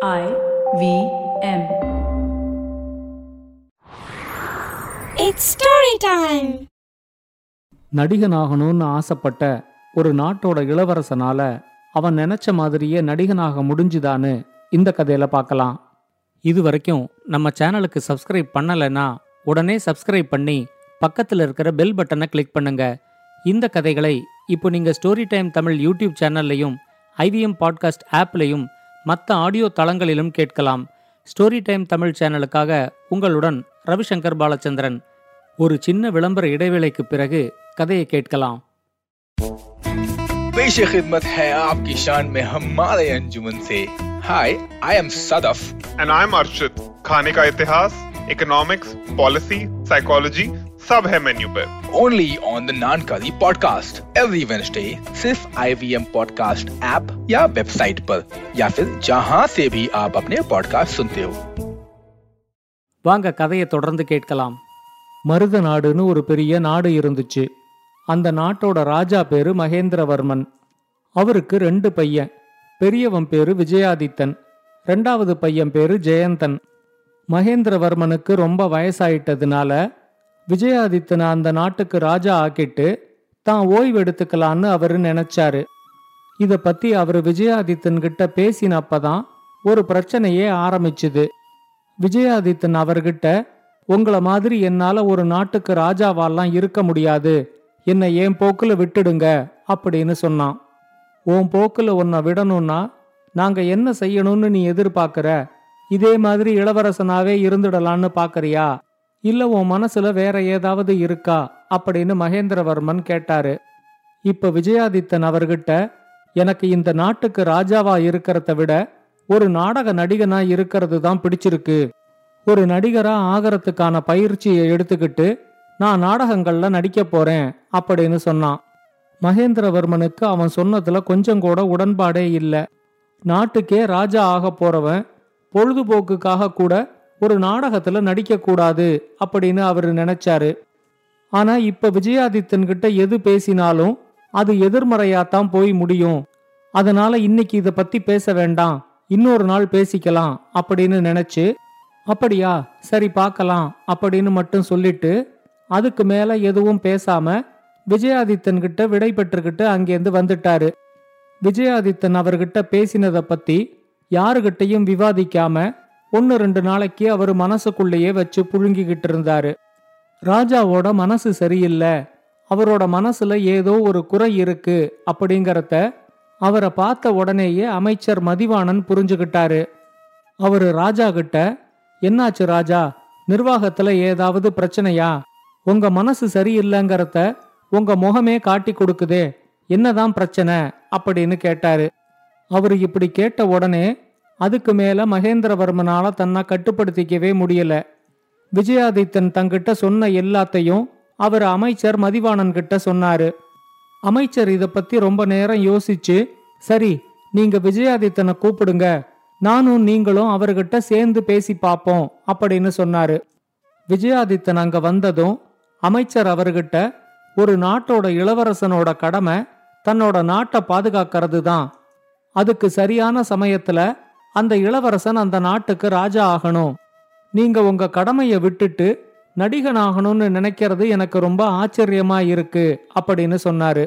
I V M. It's story time. நடிகனாகணும்னு ஆசைப்பட்ட ஒரு நாட்டோட இளவரசனால அவன் நினைச்ச மாதிரியே நடிகனாக முடிஞ்சுதான்னு இந்த கதையில பார்க்கலாம் இது வரைக்கும் நம்ம சேனலுக்கு சப்ஸ்கிரைப் பண்ணலைன்னா உடனே சப்ஸ்கிரைப் பண்ணி பக்கத்தில் இருக்கிற பெல் பட்டனை கிளிக் பண்ணுங்க இந்த கதைகளை இப்போ நீங்க ஸ்டோரி டைம் தமிழ் யூடியூப் சேனல்லையும் ஐவிஎம் பாட்காஸ்ட் ஆப்லையும் மற்ற ஆடியோ தளங்களிலும் கேட்கலாம் ஸ்டோரி டைம் தமிழ் சேனலுக்காக உங்களுடன் ரவிசங்கர் பாலச்சந்திரன் ஒரு சின்ன விளம்பர இடைவேளைக்கு பிறகு கதையை கேட்கலாம் पेश खिदमत है आपकी शान में हमारे अंजुमन से hi I am Sadaf and I am Arshit खाने का इतिहास इकोनॉमिक्स पॉलिसी साइकोलॉजी सब है मेन्यू पे only on the Naankari podcast every Wednesday सिर्फ आईवीएम पॉडकास्ट ऐप या वेबसाइट पर या फिर जहां से भी आप अपने पॉडकास्ट सुनते हो வாங்க கதையை தொடர்ந்து கேட்கலாம் மருத நாடுன்னு ஒரு பெரிய நாடு இருந்துச்சு அந்த நாட்டோட ராஜா பேரு மகேந்திரவர்மன் அவருக்கு ரெண்டு பையன் பெரியவன் பேரு விஜயாதித்தன் ரெண்டாவது பையன் பேரு ஜெயந்தன் மகேந்திரவர்மனுக்கு ரொம்ப வயசாயிட்டதுனால விஜயாதித்தனை அந்த நாட்டுக்கு ராஜா ஆக்கிட்டு தான் ஓய்வு எடுத்துக்கலான்னு அவரு நினைச்சாரு. இத பத்தி அவர் விஜயாதித்தன் கிட்ட பேசினப்பதான் ஒரு பிரச்சனையே ஆரம்பிச்சுது. விஜயாதித்தன் அவர்கிட்ட உங்களை மாதிரி என்னால ஒரு நாட்டுக்கு ராஜாவாலாம் இருக்க முடியாது. என்னை என் போக்குல விட்டுடுங்க? அப்படின்னு சொன்னான். உன் போக்குல உன்னை விடணும்னா நாங்க என்ன செய்யணும்னு நீ எதிர்பார்க்கிற? இதே மாதிரி இளவரசனாவே இருந்துடலான்னு பாக்கறியா? இல்ல உன் மனசுல வேற ஏதாவது இருக்கா? அப்படின்னு மகேந்திரவர்மன் கேட்டாரு. இப்ப விஜயாதித்தன் அவர்கிட்ட எனக்கு இந்த நாட்டுக்கு ராஜாவா இருக்கிறத விட ஒரு நாடக நடிகனா இருக்கிறது தான் பிடிச்சிருக்கு. ஒரு நடிகரா ஆகறதுக்கான பயிற்சியை எடுத்துக்கிட்டு நான் நாடகங்கள்ல நடிக்க போறேன் அப்படின்னு சொன்னான். மகேந்திரவர்மனுக்கு அவன் சொன்னதுல கொஞ்சம் கூட உடன்பாடே இல்லை. நாட்டுக்கே ராஜா ஆக போறவன் பொழுதுபோக்குக்காக கூட ஒரு நாடகத்துல நடிக்கக்கூடாது அப்படின்னு அவரு நினைச்சாரு. ஆனா இப்ப விஜயாதித்தன் கிட்ட எது பேசினாலும் அது எதிர்மறையாத்தான் போய் முடியும். அதனால இன்னைக்கு இத பத்தி பேச வேண்டாம் இன்னொரு நாள் பேசிக்கலாம் அப்படின்னு நினைச்சு அப்படியா சரி பார்க்கலாம் அப்படின்னு மட்டும் சொல்லிட்டு அதுக்கு மேல எதுவும் பேசாம விஜயாதித்தன் கிட்ட விடை பெற்றுக்கிட்டு அங்கேருந்து வந்துட்டாரு. விஜயாதித்தன் அவர்கிட்ட பேசினதை பத்தி யாருகிட்டையும் விவாதிக்காம ஒன்னு ரெண்டு நாளைக்கு அவர் மனசுக்குள்ளேயே வச்சு புழுங்கிக்கிட்டு இருந்தாரு ராஜாவோட மனசு சரியில்லை. அவரோட மனசுல ஏதோ ஒரு குறை இருக்கு அப்படிங்கறத அவரை பார்த்த உடனேயே அமைச்சர் மதிவாணன் புரிஞ்சுகிட்டாரு அவரு ராஜா கிட்ட என்னாச்சு ராஜா? நிர்வாகத்துல ஏதாவது பிரச்சனையா? உங்க மனசு சரியில்லைங்கிறத உங்க முகமே காட்டி கொடுக்குதே. என்னதான் பிரச்சனை? அப்படின்னு கேட்டாரு. அவரு இப்படி கேட்ட உடனே அதுக்கு மேல மகேந்திரவர்மனால தன்னை கட்டுப்படுத்திக்கவே முடியல. விஜயாதித்தன் தங்கிட்ட சொன்ன எல்லாத்தையும் அவர் அமைச்சர் மதிவாணன் கிட்ட சொன்னாரு. அமைச்சர் இத பத்தி ரொம்ப நேரம் யோசிச்சு சரி நீங்க விஜயாதித்தனை கூப்பிடுங்க. நானும் நீங்களும் அவர்கிட்ட சேர்ந்து பேசி பார்ப்போம் அப்படின்னு சொன்னாரு. விஜயாதித்தன் அங்க வந்ததும் அமைச்சர் அவர்கிட்ட ஒரு நாட்டோட இளவரசனோட கடமை தன்னோட நாட்டை பாதுகாக்கிறது தான் அதுக்கு சரியான சமயத்துல அந்த இளவரசன் அந்த நாட்டுக்கு ராஜா ஆகணும். நீங்க உங்க கடமையை விட்டுட்டு நடிகனாகணும்னு நினைக்கிறது எனக்கு ரொம்ப ஆச்சரியமா இருக்கு அப்படின்னு சொன்னாரு.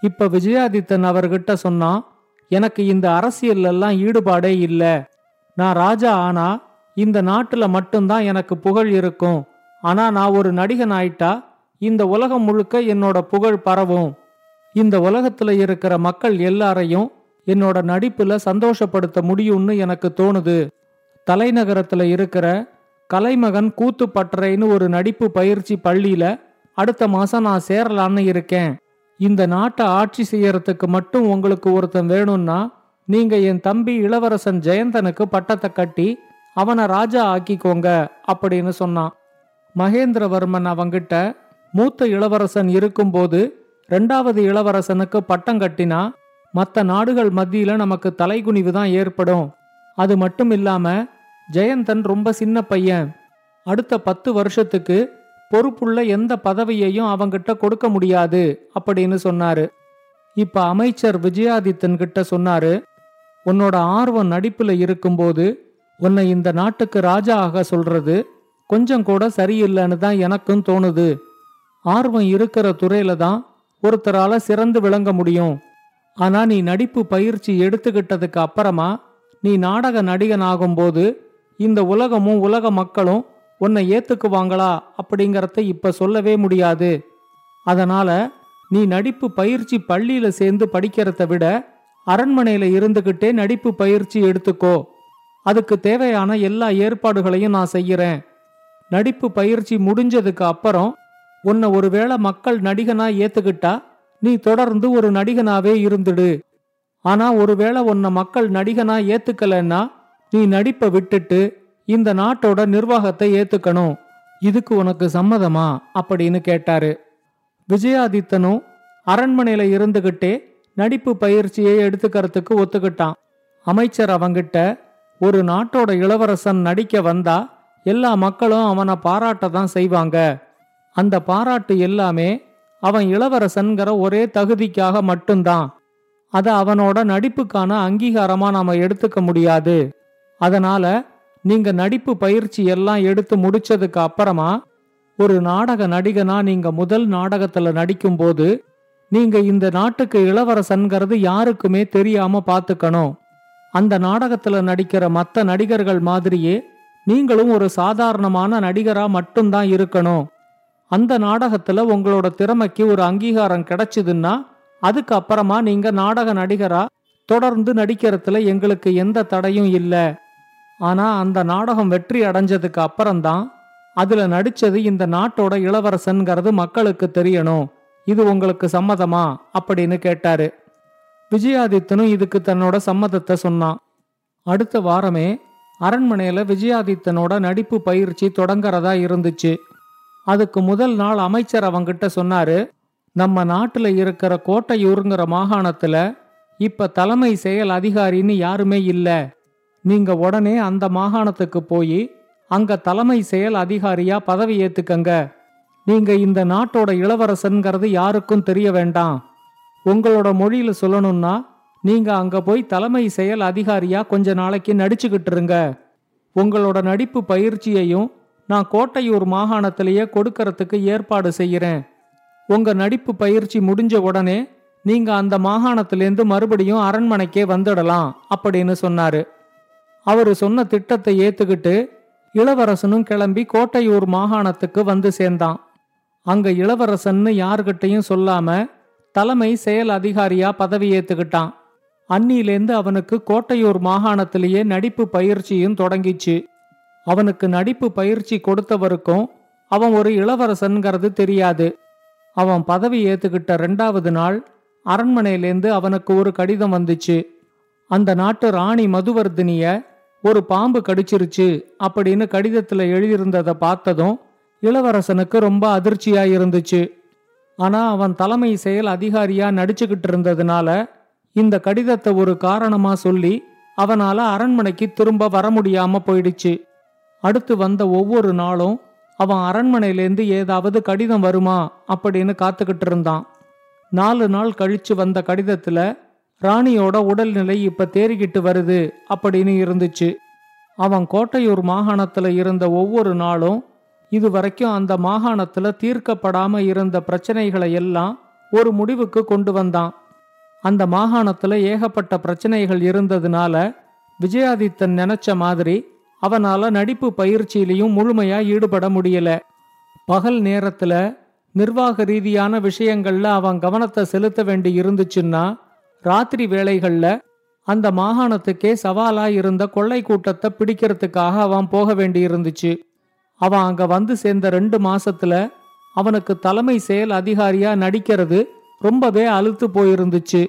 இப்ப விஜயாதித்தன் அவர்கிட்ட சொன்னா எனக்கு இந்த அரசியல் எல்லாம் ஈடுபாடே இல்லை. நான் ராஜா ஆனா இந்த நாட்டுல மட்டும்தான் எனக்கு புகழ் இருக்கும். ஆனா நான் ஒரு நடிகன் ஆயிட்டா இந்த உலகம் முழுக்க என்னோட புகழ் பரவும். இந்த உலகத்துல இருக்கிற மக்கள் எல்லாரையும் என்னோட நடிப்புல சந்தோஷப்படுத்த முடியும்னு எனக்கு தோணுது. தலைநகரத்துல இருக்கிற கலைமகன் கூத்து பட்டறைன்னு ஒரு நடிப்பு பயிற்சி பள்ளியில அடுத்த மாசம் நான் சேரலான்னு இருக்கேன். இந்த நாட்டை ஆட்சி செய்யறதுக்கு மட்டும் உங்களுக்கு ஒருத்தன் வேணும்னா நீங்க என் தம்பி இளவரசன் ஜெயந்தனுக்கு பட்டத்தை கட்டி அவனை ராஜா ஆக்கிக்கோங்க அப்படின்னு சொன்னான். மகேந்திரவர்மன் அவங்கிட்ட மூத்த இளவரசன் இருக்கும்போது ரெண்டாவது இளவரசனுக்கு பட்டம் கட்டினா மற்ற நாடுகள் மத்தியில நமக்கு தலைகுனிவு தான் ஏற்படும். அது மட்டும் இல்லாம ஜெயந்தன் ரொம்ப சின்ன பையன். அடுத்த பத்து வருஷத்துக்கு பொறுப்புள்ள எந்த பதவியையும் அவங்கிட்ட கொடுக்க முடியாது அப்படின்னு சொன்னாரு. இப்ப அமைச்சர் விஜயாதித்தன் கிட்ட சொன்னாரு உன்னோட ஆர்வம் நடிப்புல இருக்கும்போது உன்னை இந்த நாட்டுக்கு ராஜா ஆக சொல்றது கொஞ்சம் கூட சரியில்லைன்னு தான் எனக்கும் தோணுது. ஆர்வம் இருக்கிற துறையில தான் ஒருத்தரால சிறந்து விளங்க முடியும். ஆனா நீ நடிப்பு பயிற்சி எடுத்துக்கிட்டதுக்கு அப்புறமா நீ நாடக நடிகன் ஆகும்போது இந்த உலகமும் உலக மக்களும் உன்னை ஏத்துக்குவாங்களா அப்படிங்கறத இப்ப சொல்லவே முடியாது. அதனால நீ நடிப்பு பயிற்சி பள்ளியில சேர்ந்து படிக்கிறத விட அரண்மனையில இருந்துகிட்டே நடிப்பு பயிற்சி எடுத்துக்கோ. அதுக்கு தேவையான எல்லா ஏற்பாடுகளையும் நான் செய்யறேன். நடிப்பு பயிற்சி முடிஞ்சதுக்கு அப்புறம் உன்னை ஒருவேளை மக்கள் நடிகனா ஏத்துக்கிட்டா நீ தொடர்ந்து ஒரு நடிகனாவே இருந்துடு. ஆனா ஒருவேளை உன்னை மக்கள் நடிகனா ஏத்துக்கலன்னா நீ நடிப்பை விட்டுட்டு இந்த நாட்டோட நிர்வாகத்தை ஏத்துக்கணும். இதுக்கு உனக்கு சம்மதமா? அப்படின்னு கேட்டாரு. விஜயாதித்தனும் அரண்மனையில இருந்துகிட்டே நடிப்பு பயிற்சியை எடுத்துக்கிறதுக்கு ஒத்துக்கிட்டான். அமைச்சர் அவங்கிட்ட ஒரு நாட்டோட இளவரசன் நடிக்க வந்தா எல்லா மக்களும் அவனை பாராட்ட தான் செய்வாங்க. அந்த பாராட்டு எல்லாமே அவன் இளவரசன்கிற ஒரே தகுதிக்காக மட்டும்தான். அதை அவனோட நடிப்புக்கான அங்கீகாரமா நாம எடுத்துக்க முடியாது. அதனால நீங்க நடிப்பு பயிற்சி எல்லாம் எடுத்து முடிச்சதுக்கு அப்புறமா ஒரு நாடக நடிகனா நீங்க முதல் நாடகத்துல நடிக்கும்போது நீங்க இந்த நாட்டுக்கு இளவரசன்கிறது யாருக்குமே தெரியாம பாத்துக்கணும். அந்த நாடகத்துல நடிக்கிற மத்த நடிகர்கள் மாதிரியே நீங்களும் ஒரு சாதாரணமான நடிகரா மட்டும்தான் இருக்கணும். அந்த நாடகத்துல உங்களோட திறமைக்கு ஒரு அங்கீகாரம் கிடைச்சதுன்னா அதுக்கு அப்புறமா நீங்க நாடக நடிகரா தொடர்ந்து நடிக்கிறதுல எங்களுக்கு எந்த தடையும் இல்லை. ஆனா அந்த நாடகம் வெற்றி அடைஞ்சதுக்கு அப்புறம்தான் அதுல நடிச்சது இந்த நாட்டோட இளவரசன்கிறது மக்களுக்கு தெரியணும். இது உங்களுக்கு சம்மதமா? அப்படின்னு கேட்டாரு. விஜயாதித்தனும் இதுக்கு தன்னோட சம்மதத்தை சொன்னான். அடுத்த வாரமே அரண்மனையில விஜயாதித்தனோட நடிப்பு பயிற்சி தொடங்கறதா இருந்துச்சு. அதுக்கு முதல் நாள் அமைச்சர் அவங்கிட்ட சொன்னாரு நம்ம நாட்டுல இருக்கிற கோட்டையூருங்கிற மாகாணத்துல இப்ப தலைமை செயல் அதிகாரின்னு யாருமே இல்ல. நீங்க உடனே அந்த மாகாணத்துக்கு போய் அங்க தலைமை செயல் அதிகாரியா பதவி ஏத்துக்கங்க. நீங்க இந்த நாட்டோட இளவரசன்கிறது யாருக்கும் தெரிய வேண்டாம். உங்களோட மொழியில சொல்லணும்னா நீங்க அங்க போய் தலைமை செயல் அதிகாரியா கொஞ்ச நாளைக்கு நடிச்சுக்கிட்டு இருங்க. உங்களோட நடிப்பு பயிற்சியையும் நான் கோட்டையூர் மாகாணத்திலேயே கொடுக்கறதுக்கு ஏற்பாடு செய்கிறேன். உங்க நடிப்பு பயிற்சி முடிஞ்ச உடனே நீங்க அந்த மாகாணத்திலேருந்து மறுபடியும் அரண்மனைக்கே வந்துடலாம் அப்படின்னு சொன்னாரு. அவரு சொன்ன திட்டத்தை ஏத்துக்கிட்டு இளவரசனும் கிளம்பி கோட்டையூர் மாகாணத்துக்கு வந்து சேர்ந்தான். அங்க இளவரசன்னு யார்கிட்டையும் சொல்லாம தலைமை செயல் அதிகாரியா பதவி ஏத்துக்கிட்டான். அன்னியிலேந்து அவனுக்கு கோட்டையூர் மாகாணத்திலேயே நடிப்பு பயிற்சியும் தொடங்கிச்சு. அவனுக்கு நடிப்பு பயிற்சி கொடுத்தவருக்கும் அவன் ஒரு இளவரசன்கிறது தெரியாது. அவன் பதவி ஏத்துக்கிட்ட ரெண்டாவது நாள் அரண்மனையிலேந்து அவனுக்கு ஒரு கடிதம் வந்துச்சு. அந்த நாட்டு ராணி மதுவர்தினிய ஒரு பாம்பு கடிச்சிருச்சு அப்படின்னு கடிதத்துல எழுதியிருந்ததை பார்த்ததும் இளவரசனுக்கு ரொம்ப அதிர்ச்சியா இருந்துச்சு. ஆனா அவன் தலைமை செயல் அதிகாரியா நடிச்சுக்கிட்டு இருந்ததுனால இந்த கடிதத்தை ஒரு காரணமா சொல்லி அவனால அரண்மனைக்கு திரும்ப வர முடியாம போயிடுச்சு. அடுத்து வந்த ஒவ்வொரு நாளும் அவன் அரண்மனையிலேருந்து ஏதாவது கடிதம் வருமா அப்படின்னு காத்துக்கிட்டு இருந்தான் நாலு நாள் கழிச்சு வந்த கடிதத்துல ராணியோட உடல்நிலை இப்ப தேறிக்கிட்டு வருது அப்படின்னு இருந்துச்சு. அவன் கோட்டையூர் மாகாணத்துல இருந்த ஒவ்வொரு நாளும் இது வரைக்கும் அந்த மாகாணத்துல தீர்க்கப்படாம இருந்த பிரச்சனைகளை எல்லாம் ஒரு முடிவுக்கு கொண்டு வந்தான். அந்த மாகாணத்துல ஏகப்பட்ட பிரச்சனைகள் இருந்ததுனால விஜயாதித்தன் நினைச்ச மாதிரி அவனால நடிப்பு பயிற்சியிலையும் முழுமையா ஈடுபட முடியல. பகல் நேரத்துல நிர்வாக ரீதியான விஷயங்கள்ல அவன் கவனத்தை செலுத்த வேண்டி இருந்துச்சுன்னா ராத்திரி வேளைகள்ல அந்த மாகாணத்துக்கே சவாலா இருந்த கொள்ளை கூட்டத்தை பிடிக்கிறதுக்காக அவன் போக வேண்டி இருந்துச்சு. அவன் அங்க வந்து சேர்ந்த ரெண்டு மாசத்துல அவனுக்கு தலைமை செயல் அதிகாரியா நடிக்கிறது ரொம்பவே அழுத்து போயிருந்துச்சு.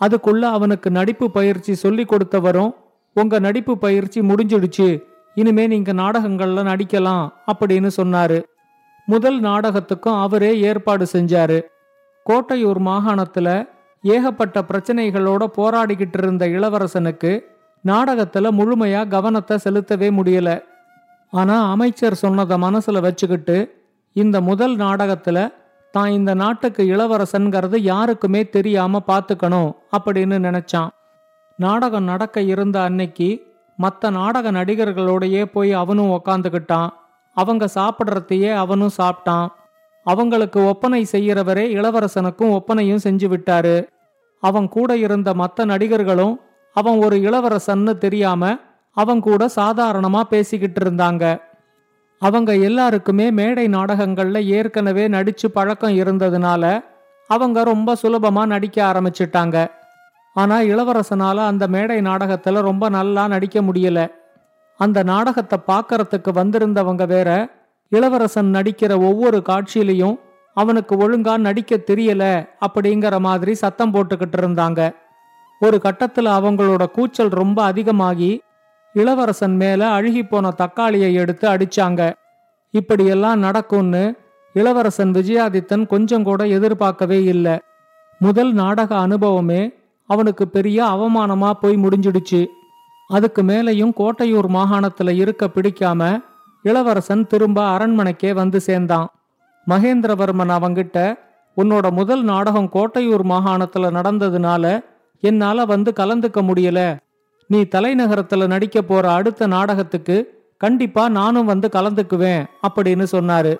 அதுக்குள்ள அவனுக்கு நடிப்பு பயிற்சி சொல்லி கொடுத்தவரும் உங்க நடிப்பு பயிற்சி முடிஞ்சிடுச்சு. இனிமே நீங்க நாடகங்கள்ல நடிக்கலாம் அப்படின்னு சொன்னாரு. முதல் நாடகத்துக்கும் அவரே ஏற்பாடு செஞ்சாரு. கோட்டையூர் மாகாணத்துல ஏகப்பட்ட பிரச்சனைகளோட போராடிக்கிட்டு இருந்த இளவரசனுக்கு நாடகத்துல முழுமையா கவனத்தை செலுத்தவே முடியல. ஆனா அமைச்சர் சொன்னதை மனசுல வச்சுக்கிட்டு இந்த முதல் நாடகத்துல தான் இந்த நாட்டுக்கு இளவரசன்கிறது யாருக்குமே தெரியாம பாத்துக்கணும் அப்படின்னு நினைச்சான். நாடகம் நடக்க இருந்த அன்னைக்கு மற்ற நாடக நடிகர்களோடையே போய் அவனும் உக்காந்துக்கிட்டான். அவங்க சாப்பிட்றதையே அவனும் சாப்பிட்டான். அவங்களுக்கு ஒப்பனை செய்கிறவரே இளவரசனுக்கும் ஒப்பனையும் செஞ்சு விட்டாரு. அவன் கூட இருந்த மற்ற நடிகர்களும் அவன் ஒரு இளவரசன்னு தெரியாம அவன் கூட சாதாரணமா பேசிக்கிட்டு இருந்தாங்க. அவங்க எல்லாருக்குமே மேடை நாடகங்கள்ல ஏற்கனவே நடிச்சு பழக்கம் இருந்ததுனால அவங்க ரொம்ப சுலபமா நடிக்க ஆரம்பிச்சிட்டாங்க. ஆனா இளவரசனால அந்த மேடை நாடகத்துல ரொம்ப நல்லா நடிக்க முடியல. அந்த நாடகத்தை பார்க்கறதுக்கு வந்திருந்தவங்க வேற இளவரசன் நடிக்கிற ஒவ்வொரு காட்சியிலையும் அவனுக்கு ஒழுங்கா நடிக்க தெரியல அப்படிங்கிற மாதிரி சத்தம் போட்டுக்கிட்டு இருந்தாங்க. ஒரு கட்டத்துல அவங்களோட கூச்சல் ரொம்ப அதிகமாகி இளவரசன் மேல அழுகி போன தக்காளியை எடுத்து அடிச்சாங்க. இப்படியெல்லாம் நடக்கும்னு இளவரசன் விஜயாதித்தன் கொஞ்சம் கூட எதிர்பார்க்கவே இல்லை. முதல் நாடக அனுபவமே அவனுக்கு பெரிய அவமானமா போய் முடிஞ்சிடுச்சு. அதுக்கு மேலையும் கோட்டையூர் மாகாணத்துல இருக்க பிடிக்காம இளவரசன் திரும்ப அரண்மனைக்கே வந்து சேர்ந்தான். மகேந்திரவர்மன் அவங்கிட்ட உன்னோட முதல் நாடகம் கோட்டையூர் மாகாணத்துல நடந்ததுனால என்னால வந்து கலந்துக்க முடியல. நீ தலைநகரத்துல நடிக்க போற அடுத்த நாடகத்துக்கு கண்டிப்பா நானும் வந்து கலந்துக்குவேன் அப்படின்னு சொன்னாரு.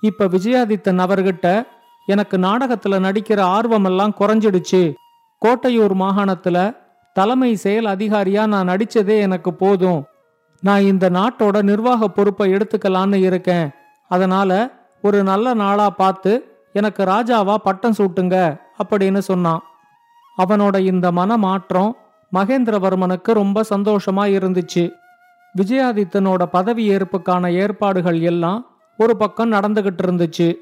இப்ப விஜயாதித்தன் அவர்கிட்ட எனக்கு நாடகத்துல நடிக்கிற ஆர்வமெல்லாம் குறைஞ்சிடுச்சு. கோட்டையூர் மாகாணத்துல தலைமை செயல் அதிகாரியா நான் நடிச்சதே எனக்கு போதும். நான் இந்த நாட்டோட நிர்வாக பொறுப்பை எடுத்துக்கலான்னு இருக்கேன். அதனால ஒரு நல்ல நாளா பார்த்து எனக்கு ராஜாவா பட்டம் சூட்டுங்க அப்படின்னு சொன்னான். அவனோட இந்த மனமாற்றம் மகேந்திரவர்மனுக்கு ரொம்ப சந்தோஷமா இருந்துச்சு. விஜயாதித்தனோட பதவி ஏற்புக்கான ஏற்பாடுகள் எல்லாம் ஒரு பக்கம் நடந்துகிட்டு இருந்துச்சு.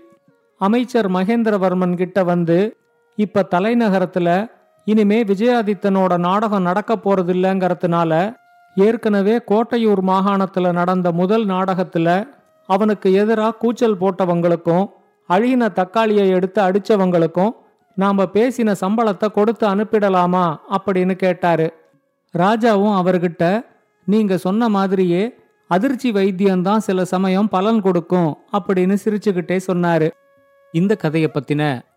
அமைச்சர் மகேந்திரவர்மன் கிட்ட வந்து இப்ப தலைநகரத்துல இனிமே விஜயாதித்தனோட நாடகம் நடக்க போறதில்லைங்கிறதுனால ஏற்கனவே கோட்டையூர் மாகாணத்துல நடந்த முதல் நாடகத்துல அவனுக்கு எதிராக கூச்சல் போட்டவங்களுக்கும் அழுகின தக்காளியை எடுத்து அடிச்சவங்களுக்கும் நாம பேசின சம்பளத்தை கொடுத்து அனுப்பிடலாமா அப்படின்னு கேட்டாரு. ராஜாவும் அவர்கிட்ட நீங்க சொன்ன மாதிரியே அதிர்ச்சி வைத்தியம்தான் சில சமயம் பலன் கொடுக்கும் அப்படின்னு சிரிச்சுக்கிட்டே சொன்னாரு. இந்த கதையை பத்தின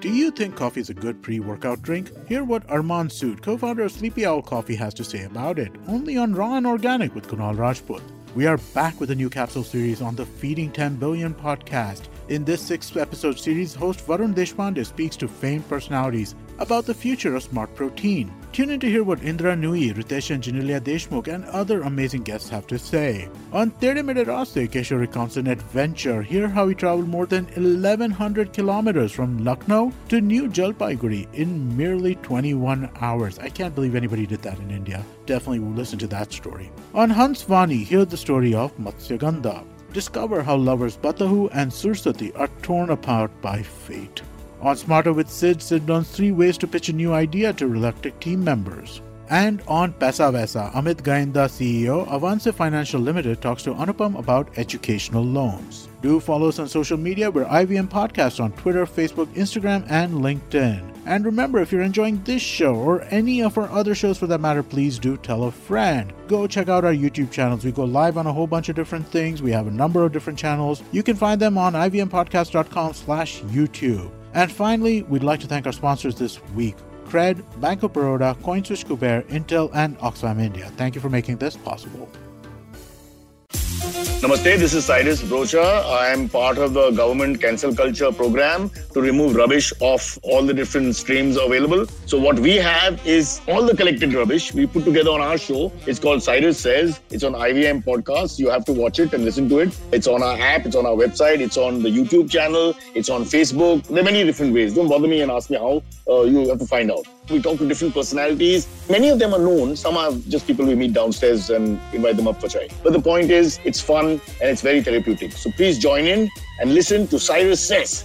Do you think coffee is a good pre workout drink? Hear what Armand Sood, co founder of Sleepy Owl Coffee, has to say about it. Only on Raw and Organic with Kunal Rajput. We are back with a new capsule series on the Feeding 10 Billion podcast. In this sixth episode series, host Varun Deshpande speaks to famed personalities about the future of smart protein. Tune in to hear what Indra Nui, Ritesh and Janelia Deshmukh and other amazing guests have to say. On 30 Minute Raste, Keshav recounts an adventure. Hear how he traveled more than 1100 kilometers from Lucknow to New Jalpaiguri in merely 21 hours. I can't believe anybody did that in India. Definitely will listen to that story. On Hans Vani, hear the story of Matsyagandha. Discover how lovers Batahu and Sursati are torn apart by fate. On Smarter with Sid, Sid learns three ways to pitch a new idea to reluctant team members. And on Pesa Vesa, Amit Gainda, CEO, Avanse Financial Limited, talks to Anupam about educational loans. Do follow us on social media. We're IVM Podcast on Twitter, Facebook, Instagram, and LinkedIn. And remember, if you're enjoying this show or any of our other shows for that matter, please do tell a friend. Go check out our YouTube channels. We go live on a whole bunch of different things. We have a number of different channels. You can find them on ivmpodcast.com slash YouTube. And finally, we'd like to thank our sponsors this week. Cred, Bank of Baroda, CoinSwitch Kuber, Intel, and Oxfam India. Thank you for making this possible. Namaste, this is Cyrus Brocha. I am part of the government cancel culture program to remove rubbish off all the different streams available. So what we have is all the collected rubbish we put together on our show. It's called Cyrus Says. It's on IVM podcast. You have to watch it and listen to it. It's on our app. It's on our website. It's on the YouTube channel. It's on Facebook. There are many different ways. Don't bother me and ask me how. Uh, you have to find out. We talk to different personalities. Many of them are known. Some are just people we meet downstairs and invite them up for chai. But the point is, it's and it's very therapeutic. So please join in and listen to Cyrus Says.